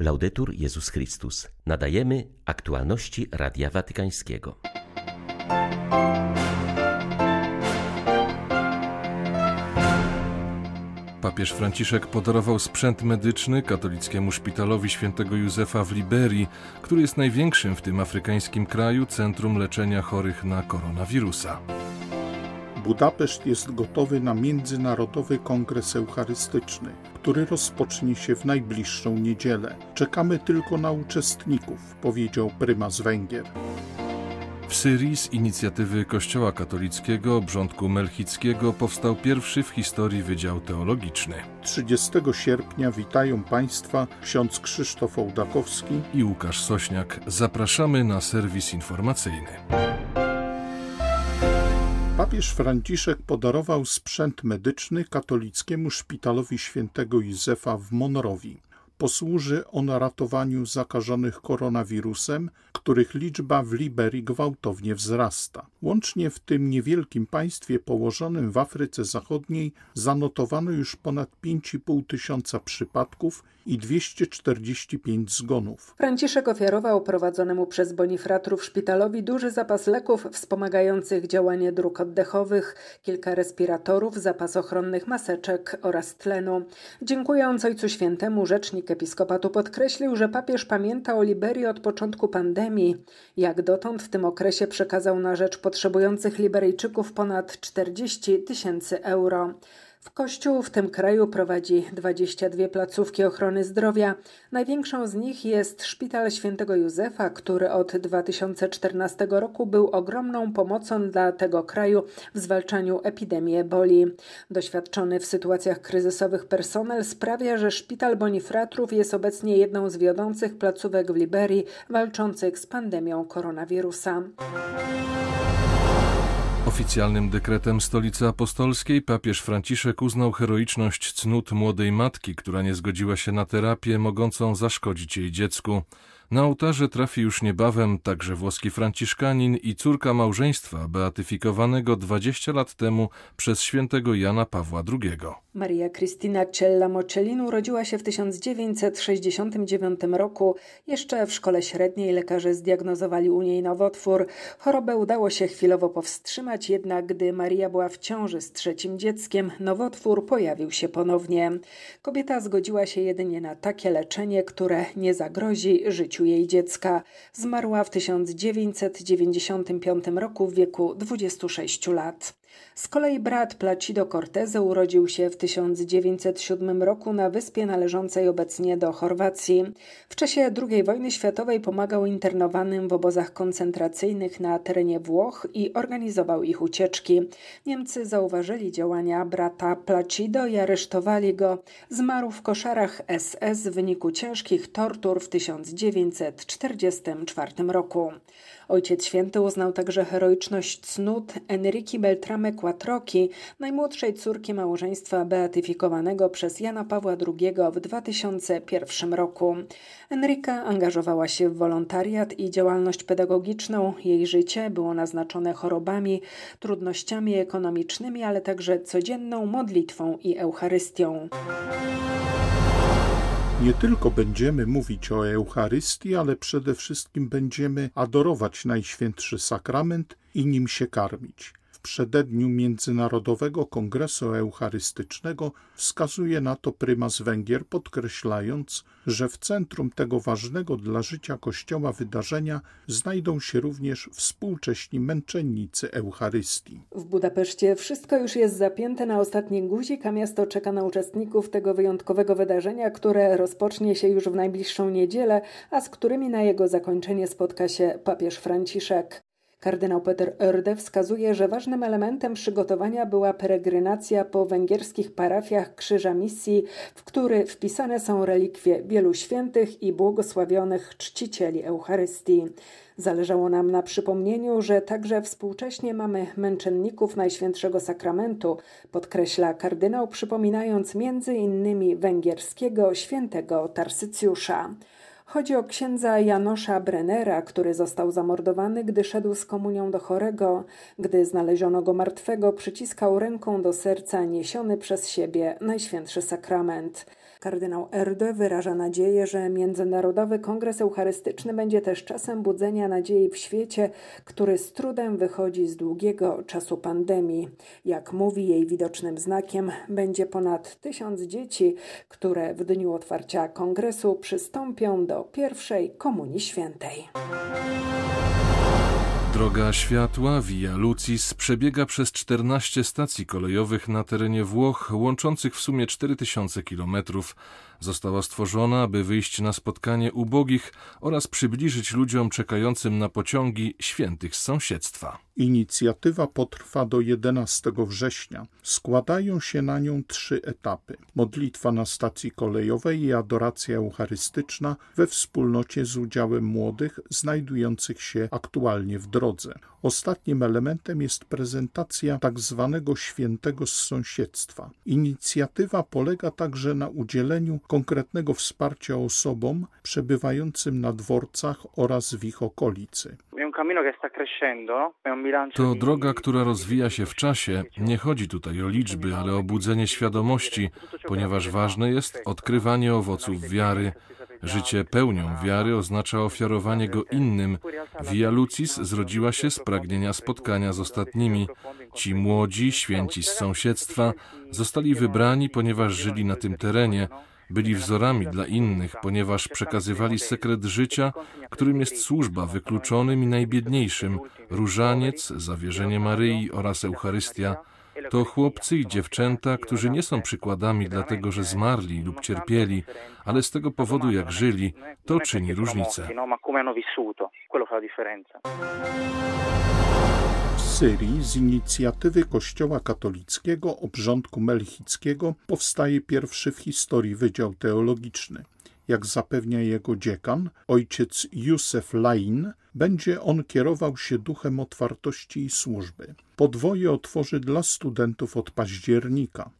Laudetur Jezus Chrystus. Nadajemy aktualności Radia Watykańskiego. Papież Franciszek podarował sprzęt medyczny katolickiemu szpitalowi świętego Józefa w Liberii, który jest największym w tym afrykańskim kraju centrum leczenia chorych na koronawirusa. Budapeszt jest gotowy na Międzynarodowy Kongres Eucharystyczny, który rozpocznie się w najbliższą niedzielę. Czekamy tylko na uczestników, powiedział prymas Węgier. W Syrii z inicjatywy Kościoła katolickiego obrządku melchickiego powstał pierwszy w historii Wydział Teologiczny. 30 sierpnia witają Państwa ksiądz Krzysztof Ołdakowski i Łukasz Sośniak. Zapraszamy na serwis informacyjny. Papież Franciszek podarował sprzęt medyczny katolickiemu szpitalowi świętego Józefa w Monrowi. Posłuży on ratowaniu zakażonych koronawirusem, których liczba w Liberii gwałtownie wzrasta. Łącznie w tym niewielkim państwie położonym w Afryce Zachodniej zanotowano już ponad 5,5 tysiąca przypadków i 245 zgonów. Franciszek ofiarował prowadzonemu przez Bonifratrów szpitalowi duży zapas leków wspomagających działanie dróg oddechowych, kilka respiratorów, zapas ochronnych maseczek oraz tlenu. Dziękując Ojcu Świętemu, rzecznik episkopatu podkreślił, że papież pamięta o Liberii od początku pandemii. Jak dotąd w tym okresie przekazał na rzecz potrzebujących Liberijczyków ponad 40 tysięcy euro. W Kościół w tym kraju prowadzi 22 placówki ochrony zdrowia. Największą z nich jest Szpital Świętego Józefa, który od 2014 roku był ogromną pomocą dla tego kraju w zwalczaniu epidemii eboli. Doświadczony w sytuacjach kryzysowych personel sprawia, że Szpital Bonifratrów jest obecnie jedną z wiodących placówek w Liberii walczących z pandemią koronawirusa. Oficjalnym dekretem Stolicy Apostolskiej papież Franciszek uznał heroiczność cnót młodej matki, która nie zgodziła się na terapię mogącą zaszkodzić jej dziecku. Na ołtarze trafi już niebawem także włoski franciszkanin i córka małżeństwa beatyfikowanego 20 lat temu przez świętego Jana Pawła II. Maria Cristina Cella Mocellin urodziła się w 1969 roku. Jeszcze w szkole średniej lekarze zdiagnozowali u niej nowotwór. Chorobę udało się chwilowo powstrzymać, jednak gdy Maria była w ciąży z trzecim dzieckiem, nowotwór pojawił się ponownie. Kobieta zgodziła się jedynie na takie leczenie, które nie zagrozi życiu jej dziecka. Zmarła w 1995 roku w wieku 26 lat. Z kolei brat Placido Corteze urodził się w 1907 roku na wyspie należącej obecnie do Chorwacji. W czasie II wojny światowej pomagał internowanym w obozach koncentracyjnych na terenie Włoch i organizował ich ucieczki. Niemcy zauważyli działania brata Placido i aresztowali go. Zmarł w koszarach SS w wyniku ciężkich tortur w 1944 roku. Ojciec Święty uznał także heroiczność cnót Enriki Beltrame Quattrochi, najmłodszej córki małżeństwa beatyfikowanego przez Jana Pawła II w 2001 roku. Enrika angażowała się w wolontariat i działalność pedagogiczną. Jej życie było naznaczone chorobami, trudnościami ekonomicznymi, ale także codzienną modlitwą i Eucharystią. Nie tylko będziemy mówić o Eucharystii, ale przede wszystkim będziemy adorować Najświętszy Sakrament i nim się karmić w przededniu Międzynarodowego Kongresu Eucharystycznego wskazuje na to prymas Węgier, podkreślając, że w centrum tego ważnego dla życia Kościoła wydarzenia znajdą się również współcześni męczennicy Eucharystii. W Budapeszcie wszystko już jest zapięte na ostatni guzik, a miasto czeka na uczestników tego wyjątkowego wydarzenia, które rozpocznie się już w najbliższą niedzielę, a z którymi na jego zakończenie spotka się papież Franciszek. Kardynał Peter Oerde wskazuje, że ważnym elementem przygotowania była peregrinacja po węgierskich parafiach Krzyża Misji, w który wpisane są relikwie wielu świętych i błogosławionych czcicieli Eucharystii. Zależało nam na przypomnieniu, że także współcześnie mamy męczenników Najświętszego Sakramentu, podkreśla kardynał, przypominając między innymi węgierskiego świętego Tarsycjusza. Chodzi o księdza Janosza Brennera, który został zamordowany, gdy szedł z komunią do chorego. Gdy znaleziono go martwego, przyciskał ręką do serca niesiony przez siebie Najświętszy Sakrament. Kardynał Erde wyraża nadzieję, że Międzynarodowy Kongres Eucharystyczny będzie też czasem budzenia nadziei w świecie, który z trudem wychodzi z długiego czasu pandemii. Jak mówi jej widocznym znakiem, będzie ponad tysiąc dzieci, które w dniu otwarcia kongresu przystąpią do pierwszej Komunii Świętej. Droga światła Via Lucis przebiega przez 14 stacji kolejowych na terenie Włoch, łączących w sumie 4000 kilometrów. Została stworzona, aby wyjść na spotkanie ubogich oraz przybliżyć ludziom czekającym na pociągi świętych z sąsiedztwa. Inicjatywa potrwa do 11 września. Składają się na nią trzy etapy: modlitwa na stacji kolejowej i adoracja eucharystyczna we wspólnocie z udziałem młodych znajdujących się aktualnie w drodze. Ostatnim elementem jest prezentacja tak zwanego świętego z sąsiedztwa. Inicjatywa polega także na udzieleniu konkretnego wsparcia osobom przebywającym na dworcach oraz w ich okolicy. To droga, która rozwija się w czasie. Nie chodzi tutaj o liczby, ale o budzenie świadomości, ponieważ ważne jest odkrywanie owoców wiary. Życie pełnią wiary oznacza ofiarowanie go innym. Via Lucis zrodziła się z pragnienia spotkania z ostatnimi. Ci młodzi, święci z sąsiedztwa zostali wybrani, ponieważ żyli na tym terenie. Byli wzorami dla innych, ponieważ przekazywali sekret życia, którym jest służba wykluczonym i najbiedniejszym, różaniec, zawierzenie Maryi oraz Eucharystia. To chłopcy i dziewczęta, którzy nie są przykładami dlatego, że zmarli lub cierpieli, ale z tego powodu, jak żyli, to czyni różnicę. Syrii z inicjatywy Kościoła katolickiego obrządku melchickiego powstaje pierwszy w historii Wydział Teologiczny. Jak zapewnia jego dziekan, ojciec Józef Lain, będzie on kierował się duchem otwartości i służby. Podwoje otworzy dla studentów od października.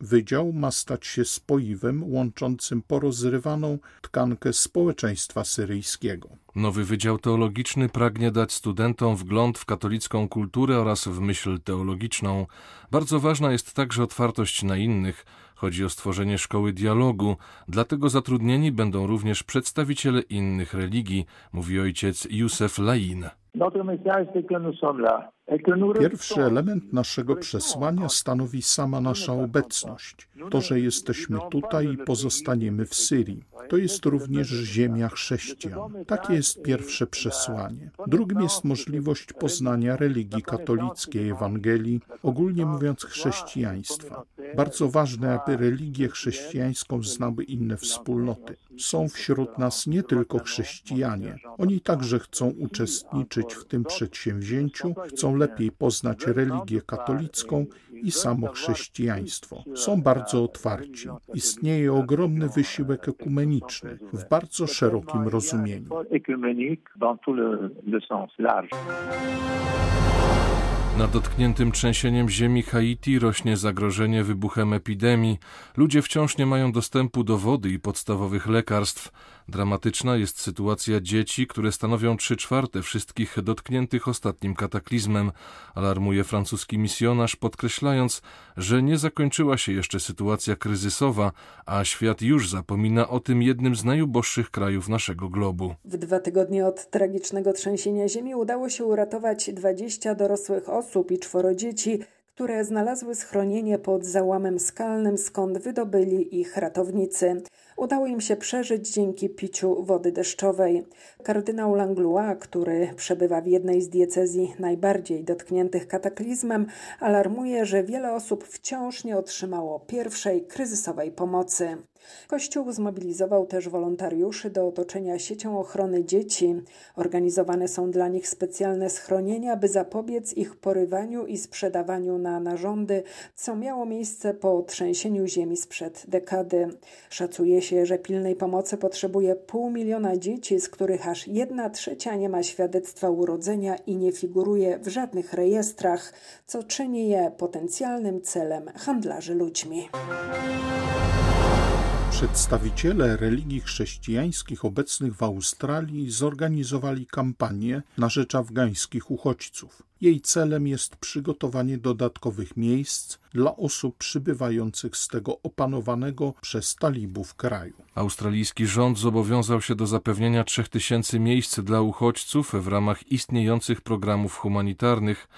Wydział ma stać się spoiwem łączącym porozrywaną tkankę społeczeństwa syryjskiego. Nowy Wydział Teologiczny pragnie dać studentom wgląd w katolicką kulturę oraz w myśl teologiczną. Bardzo ważna jest także otwartość na innych. Chodzi o stworzenie szkoły dialogu, dlatego zatrudnieni będą również przedstawiciele innych religii, mówi ojciec Józef Lain. Pierwszy element naszego przesłania stanowi sama nasza obecność. To, że jesteśmy tutaj i pozostaniemy w Syrii. To jest również ziemia chrześcijan. Takie pierwsze przesłanie. Drugim jest możliwość poznania religii katolickiej, Ewangelii, ogólnie mówiąc chrześcijaństwa. Bardzo ważne, aby religię chrześcijańską znały inne wspólnoty. Są wśród nas nie tylko chrześcijanie. Oni także chcą uczestniczyć w tym przedsięwzięciu, chcą lepiej poznać religię katolicką i samo chrześcijaństwo. Są bardzo otwarci. Istnieje ogromny wysiłek ekumeniczny w bardzo szerokim rozumieniu. Na dotkniętym trzęsieniem ziemi Haiti rośnie zagrożenie wybuchem epidemii. Ludzie wciąż nie mają dostępu do wody i podstawowych lekarstw. Dramatyczna jest sytuacja dzieci, które stanowią trzy czwarte wszystkich dotkniętych ostatnim kataklizmem, alarmuje francuski misjonarz, podkreślając, że nie zakończyła się jeszcze sytuacja kryzysowa, a świat już zapomina o tym jednym z najuboższych krajów naszego globu. W dwa tygodnie od tragicznego trzęsienia ziemi udało się uratować 20 dorosłych osób i czworo dzieci, które znalazły schronienie pod załamem skalnym, skąd wydobyli ich ratownicy. Udało im się przeżyć dzięki piciu wody deszczowej. Kardynał Langlois, który przebywa w jednej z diecezji najbardziej dotkniętych kataklizmem, alarmuje, że wiele osób wciąż nie otrzymało pierwszej kryzysowej pomocy. Kościół zmobilizował też wolontariuszy do otoczenia siecią ochrony dzieci. Organizowane są dla nich specjalne schronienia, by zapobiec ich porywaniu i sprzedawaniu na narządy, co miało miejsce po trzęsieniu ziemi sprzed dekady. Szacuje się, że pilnej pomocy potrzebuje pół miliona dzieci, z których aż jedna trzecia nie ma świadectwa urodzenia i nie figuruje w żadnych rejestrach, co czyni je potencjalnym celem handlarzy ludźmi. Przedstawiciele religii chrześcijańskich obecnych w Australii zorganizowali kampanię na rzecz afgańskich uchodźców. Jej celem jest przygotowanie dodatkowych miejsc dla osób przybywających z tego opanowanego przez talibów kraju. Australijski rząd zobowiązał się do zapewnienia 3000 miejsc dla uchodźców w ramach istniejących programów humanitarnych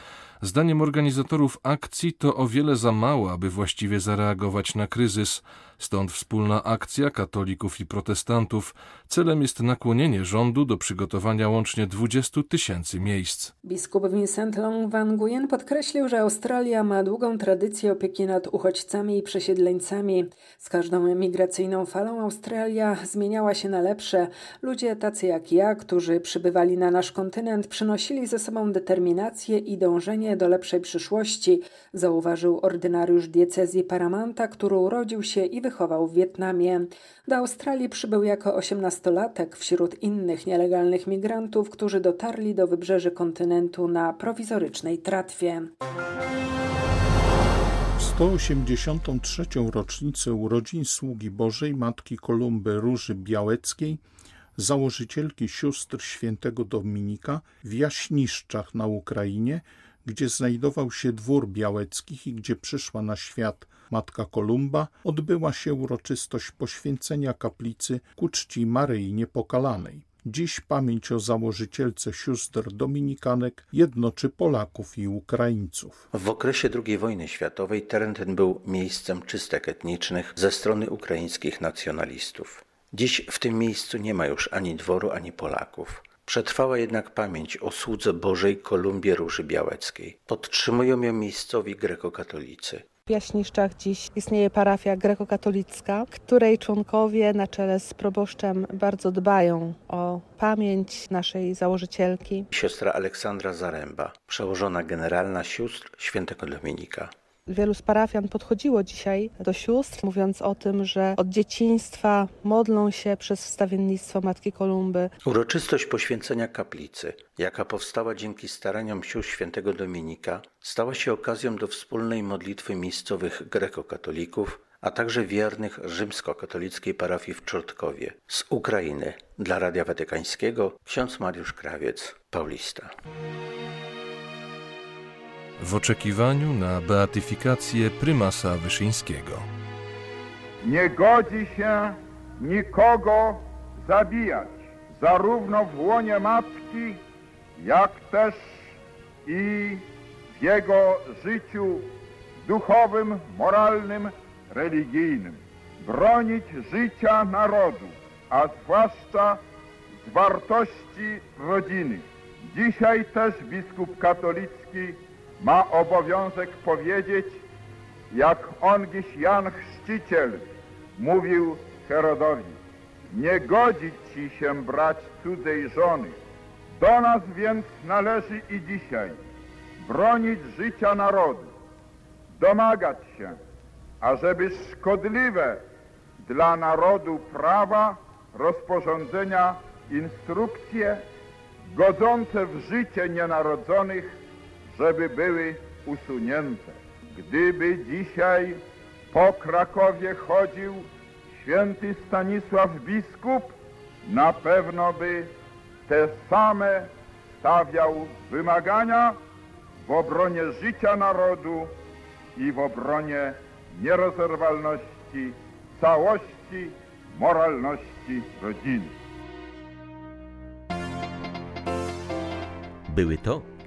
Zdaniem organizatorów akcji to o wiele za mało, aby właściwie zareagować na kryzys. Stąd wspólna akcja katolików i protestantów. Celem jest nakłonienie rządu do przygotowania łącznie 20 tysięcy miejsc. Biskup Vincent Long Van Nguyen podkreślił, że Australia ma długą tradycję opieki nad uchodźcami i przesiedleńcami. Z każdą migracyjną falą Australia zmieniała się na lepsze. Ludzie tacy jak ja, którzy przybywali na nasz kontynent, przynosili ze sobą determinację i dążenie do lepszej przyszłości, zauważył ordynariusz diecezji Paramanta, który urodził się i wychował w Wietnamie. Do Australii przybył jako osiemnastolatek wśród innych nielegalnych migrantów, którzy dotarli do wybrzeży kontynentu na prowizorycznej tratwie. 183. rocznicę urodzin sługi Bożej Matki Kolumby Róży Białeckiej, założycielki sióstr świętego Dominika w Jaśniszczach na Ukrainie, gdzie znajdował się dwór białockich i gdzie przyszła na świat Matka Kolumba, odbyła się uroczystość poświęcenia kaplicy ku czci Maryi Niepokalanej. Dziś pamięć o założycielce sióstr dominikanek jednoczy Polaków i Ukraińców. W okresie II wojny światowej teren ten był miejscem czystek etnicznych ze strony ukraińskich nacjonalistów. Dziś w tym miejscu nie ma już ani dworu, ani Polaków. Przetrwała jednak pamięć o słudze Bożej Kolumbie Róży Białeckiej. Podtrzymują ją miejscowi grekokatolicy. W Jaśniszczach dziś istnieje parafia grekokatolicka, której członkowie na czele z proboszczem bardzo dbają o pamięć naszej założycielki. Siostra Aleksandra Zaręba, przełożona generalna sióstr świętego Dominika. Wielu z parafian podchodziło dzisiaj do sióstr, mówiąc o tym, że od dzieciństwa modlą się przez wstawiennictwo Matki Kolumby. Uroczystość poświęcenia kaplicy, jaka powstała dzięki staraniom sióstr świętego Dominika, stała się okazją do wspólnej modlitwy miejscowych grekokatolików, a także wiernych rzymskokatolickiej parafii w Czortkowie. Z Ukrainy dla Radia Watykańskiego ksiądz Mariusz Krawiec, Paulista w oczekiwaniu na beatyfikację prymasa Wyszyńskiego. Nie godzi się nikogo zabijać, zarówno w łonie matki, jak też i w jego życiu duchowym, moralnym, religijnym. Bronić życia narodu, a zwłaszcza z wartości rodziny. Dzisiaj też biskup katolicki ma obowiązek powiedzieć, jak ongiś Jan Chrzciciel mówił Herodowi, nie godzi ci się brać cudzej żony. Do nas więc należy i dzisiaj bronić życia narodu, domagać się, ażeby szkodliwe dla narodu prawa, rozporządzenia, instrukcje godzące w życie nienarodzonych żeby były usunięte. Gdyby dzisiaj po Krakowie chodził święty Stanisław biskup, na pewno by te same stawiał wymagania w obronie życia narodu i w obronie nierozerwalności, całości, moralności rodziny. Były to